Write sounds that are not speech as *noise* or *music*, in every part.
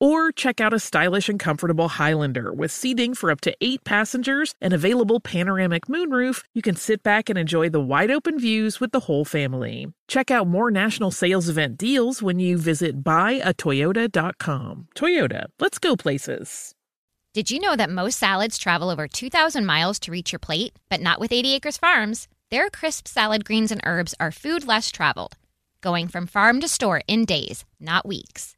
Or check out a stylish and comfortable Highlander with seating for up to eight passengers and available panoramic moonroof. You can sit back and enjoy the wide open views with the whole family. Check out more national sales event deals when you visit buyatoyota.com. Toyota, let's go places. Did you know that most salads travel over 2,000 miles to reach your plate? But not with 80 Acres Farms. Their crisp salad greens and herbs are food less traveled, going from farm to store in days, not weeks.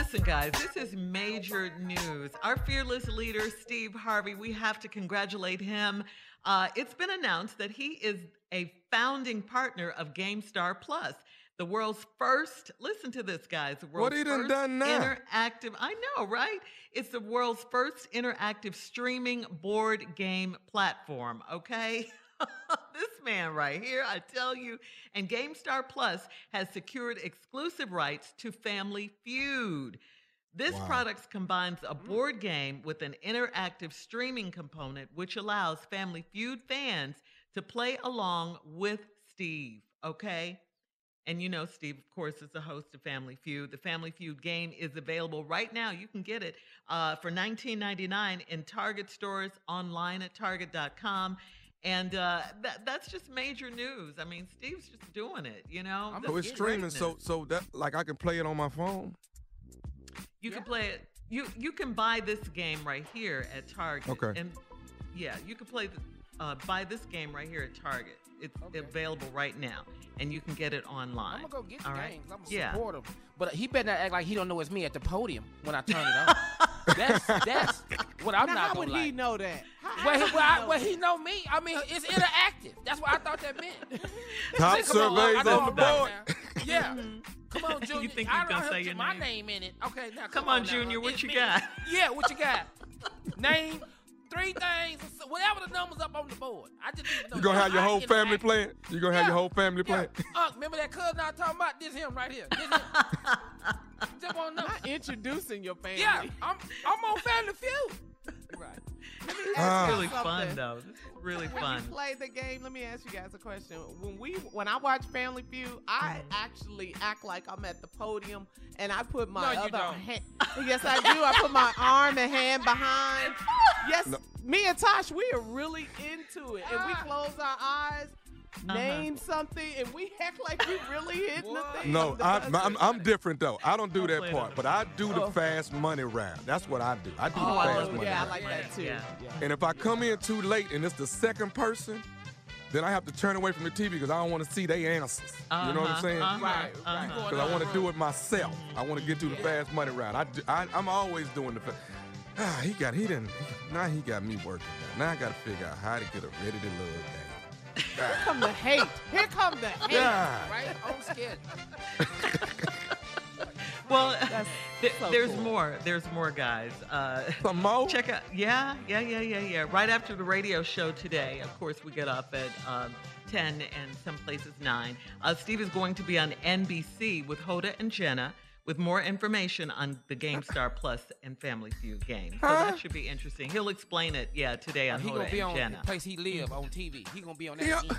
Listen, guys, this is major news. Our fearless leader, Steve Harvey, we have to congratulate him. Uh, it's been announced that he is a founding partner of GameStar Plus, the world's first, listen to this, guys, the world's What he done now? interactive, I know, right? It's the world's first interactive streaming board game platform, okay? *laughs* this man right here, I tell you. And GameStar Plus has secured exclusive rights to Family Feud. This Wow. product combines a board game with an interactive streaming component, which allows Family Feud fans to play along with Steve, okay? And you know, Steve, of course, is the host of Family Feud. The Family Feud game is available right now. You can get it uh, for $19.99 in Target stores, online at target.com. And uh, that, that's just major news. I mean, Steve's just doing it, you know? So it's streaming, so so that like I can play it on my phone. You can play it. You you can buy this game right here at Target. Okay. And yeah, you can play the uh, buy this game right here at Target. It's available right now, and you can get it online. I'm gonna go get the All right? games. I'm gonna yeah. support him. But he better not act like he don't know it's me at the podium when I turn it *laughs* on. That's that's what I'm Now, not how gonna would like. he know that? How- Well, how he, would well, I, know well, he know me. I mean, it's interactive. That's what I thought that meant. *laughs* Top See, come on, I surveys know on the not board. now. Yeah. Come on, Junior. think I you gonna don't say your my name? name in it. Okay, now Come come, on, now. Junior, what It's you me. got? Yeah, what you got? *laughs* name three things, whatever the numbers up on the board. I just need to know. You gonna have your whole family interact. playing? You gonna have your whole family Yeah. playing? Uh, remember that cousin I was talking about? This him right here. This him. *laughs* Just wanna know. Not introducing your family. Yeah, I'm I'm on Family Feud. Right. It's really Something. fun though. This is really when fun. you play the game, let me ask you guys a question. When we when I watch Family Feud, I Mm-hmm. actually act like I'm at the podium and I put my No, other hand. Yes, I do. I put my arm and hand behind. Yes, No. me and Tosh, we are really into it, and we Ah. close our eyes. Name something, and we act like we really hit the thing. No, The I, I'm, I'm different though. I don't do that part, but I do the Oh. fast money round. That's what I do. I do Oh, the I fast love, money yeah, I like that too. Yeah. Yeah. And if I come in too late and it's the second person, then I have to turn away from the TV because I don't want to see their answers. You know what I'm Uh-huh, saying? uh-huh, Right, uh-huh. Because I want to do it myself. I want to get to the fast money round. I, do- I, am always doing the. Fa- ah, *sighs* he got he didn't. Now he got me working. Now, now I got to figure out how to get a ready to love game. Here come the hate. Here come the hate. Yeah. Right on schedule. *laughs* Well, th- so there's cool. more. There's more, guys. Uh, Some more? check out. Yeah, yeah, yeah, yeah, yeah. Right after the radio show today, of course, we get up at um, 10 and some places 9. Uh, Steve is going to be on NBC with Hoda and Jenna with more information on the GameStar Plus and Family Feud game. So Huh? that should be interesting. He'll explain it, yeah, today on he Hoda gonna be and on Jenna. the place he live on TV. He gonna be on that. He, scene.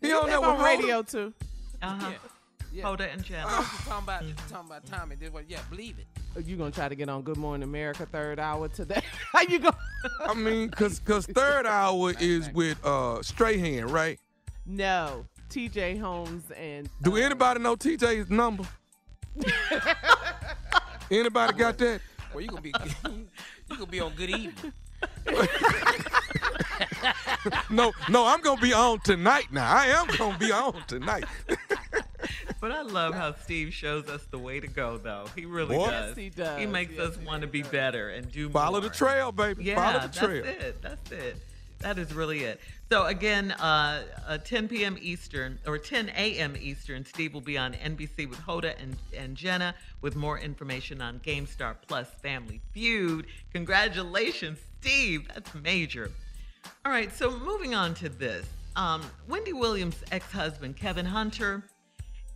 he on that Live with on Hoda? radio too. Uh-huh. Yeah. Yeah. Hoda and Jenna. You talking about you talking about Tommy? This what? Yeah, believe it. You gonna try to get on Good Morning America third hour today? *laughs* How you go? I mean, cause cause third hour is with uh Strahan, right? No, T.J. Holmes and Do anybody know TJ's number? *laughs* Anybody got that? Well, you gonna be *laughs* you gonna be on Good Evening. *laughs* No, no, I'm gonna be on tonight now. I am gonna be on tonight. But I love how Steve shows us the way to go, though. He really Boy. does. Yes, he does. He makes Yes, us want to be better and do Follow more. the trail, baby. Yeah, Follow the trail. that's it. That's it. That is really it. So again, uh, uh, 10 p.m. Eastern or 10 a.m. Eastern, Steve will be on NBC with Hoda and, and Jenna with more information on GameStar Plus Family Feud. Congratulations, Steve. That's major. All right, so moving on to this. Um, Wendy Williams' ex-husband, Kevin Hunter,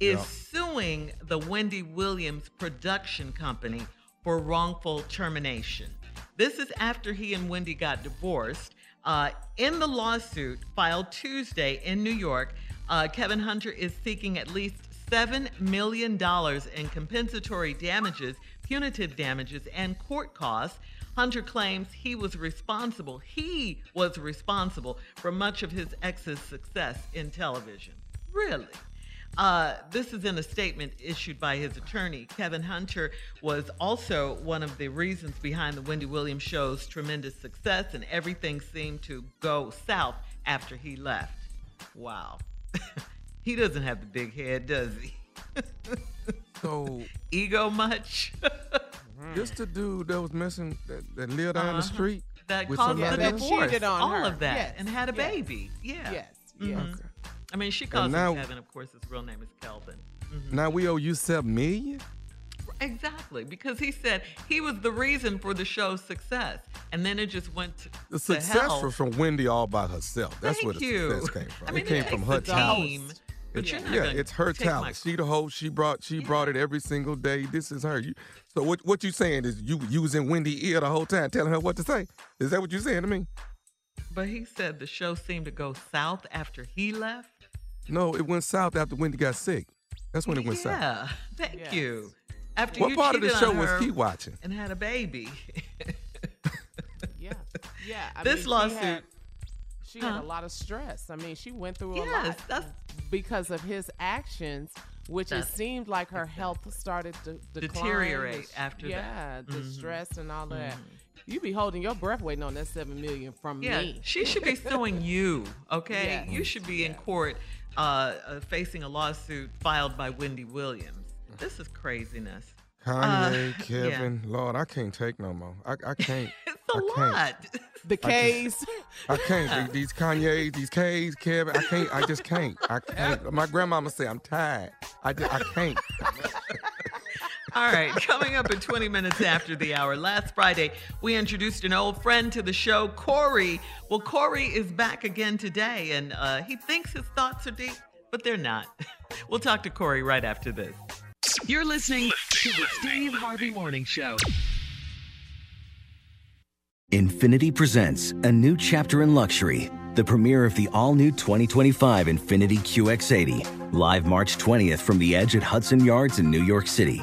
is Yeah. suing the Wendy Williams production company for wrongful termination. This is after he and Wendy got divorced. Uh, in the lawsuit filed Tuesday in New York, uh, Kevin Hunter is seeking at least $7 million in compensatory damages, punitive damages, and court costs. Hunter claims he was responsible. He was responsible for much of his ex's success in television. Really? Uh, this is in a statement issued by his attorney. Kevin Hunter was also one of the reasons behind the Wendy Williams show's tremendous success, and everything seemed to go south after he left. Wow. *laughs* he doesn't have the big head, does he? So *laughs* Ego much? *laughs* this the dude that was missing that, that lived down the Uh-huh. street that with caused the somebody that divorce, cheated on all her. of that, Yes, and had a yes. baby. Yeah. Yes, yes. Mhm. I mean, she calls now- him Kevin. Of course, his real name is Kelvin. Mhm. Now we owe you seven million. Exactly, because he said he was the reason for the show's success, and then it just went to, The to success was from Wendy all by herself. That's Thank where the you. success came from. I mean, it came it from her talent. but you're yeah, it's her talent. She the host. She brought. She brought it every single day. This is her. You, so what? What you saying is you using Wendy ear the whole time, telling her what to say? Is that what you saying to me? But he said the show seemed to go south after he left. No, it went south after Wendy got sick. That's when it went south. Yeah, thank Yes. you. After What you part of the show was he watching? And had a baby. Yeah, yeah. I This mean, She lawsuit- had, she had a lot of stress. I mean, she went through a Yes, lot that's- because of his actions, which it seemed like her health started to decline. Deteriorate The- after that. yeah, the Mhm. stress and all that. You be holding your breath waiting on that seven million from Yeah, me. she should be suing *laughs* you. Okay, Yes. you should be in court uh, uh, facing a lawsuit filed by Wendy Williams. This is craziness. Kanye, Uh, *laughs* Kevin, Lord, I can't take no more. I, I can't. *laughs* It's a I can't. lot. The K's. I can't. These Kanye's, these K's, Kevin, I can't. I just can't. I can't. My grandmama say I'm tired. I just, I can't. All right, coming up at 20 minutes after the hour. Last Friday, we introduced an old friend to the show, Corey. Well, Corey is back again today, and uh, he thinks his thoughts are deep, but they're not. *laughs* We'll talk to Corey right after this. You're listening to the Steve Harvey Morning Show. Infiniti presents a new chapter in luxury, the premiere of the all new 2025 Infiniti QX80, live March 20th from the edge at Hudson Yards in New York City,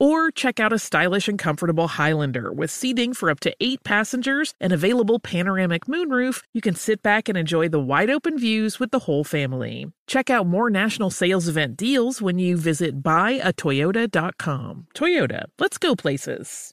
Or check out a stylish and comfortable Highlander with seating for up to eight passengers and available panoramic moonroof. You can sit back and enjoy the wide open views with the whole family. Check out more national sales event deals when you visit buyatoyota.com. Toyota, let's go places.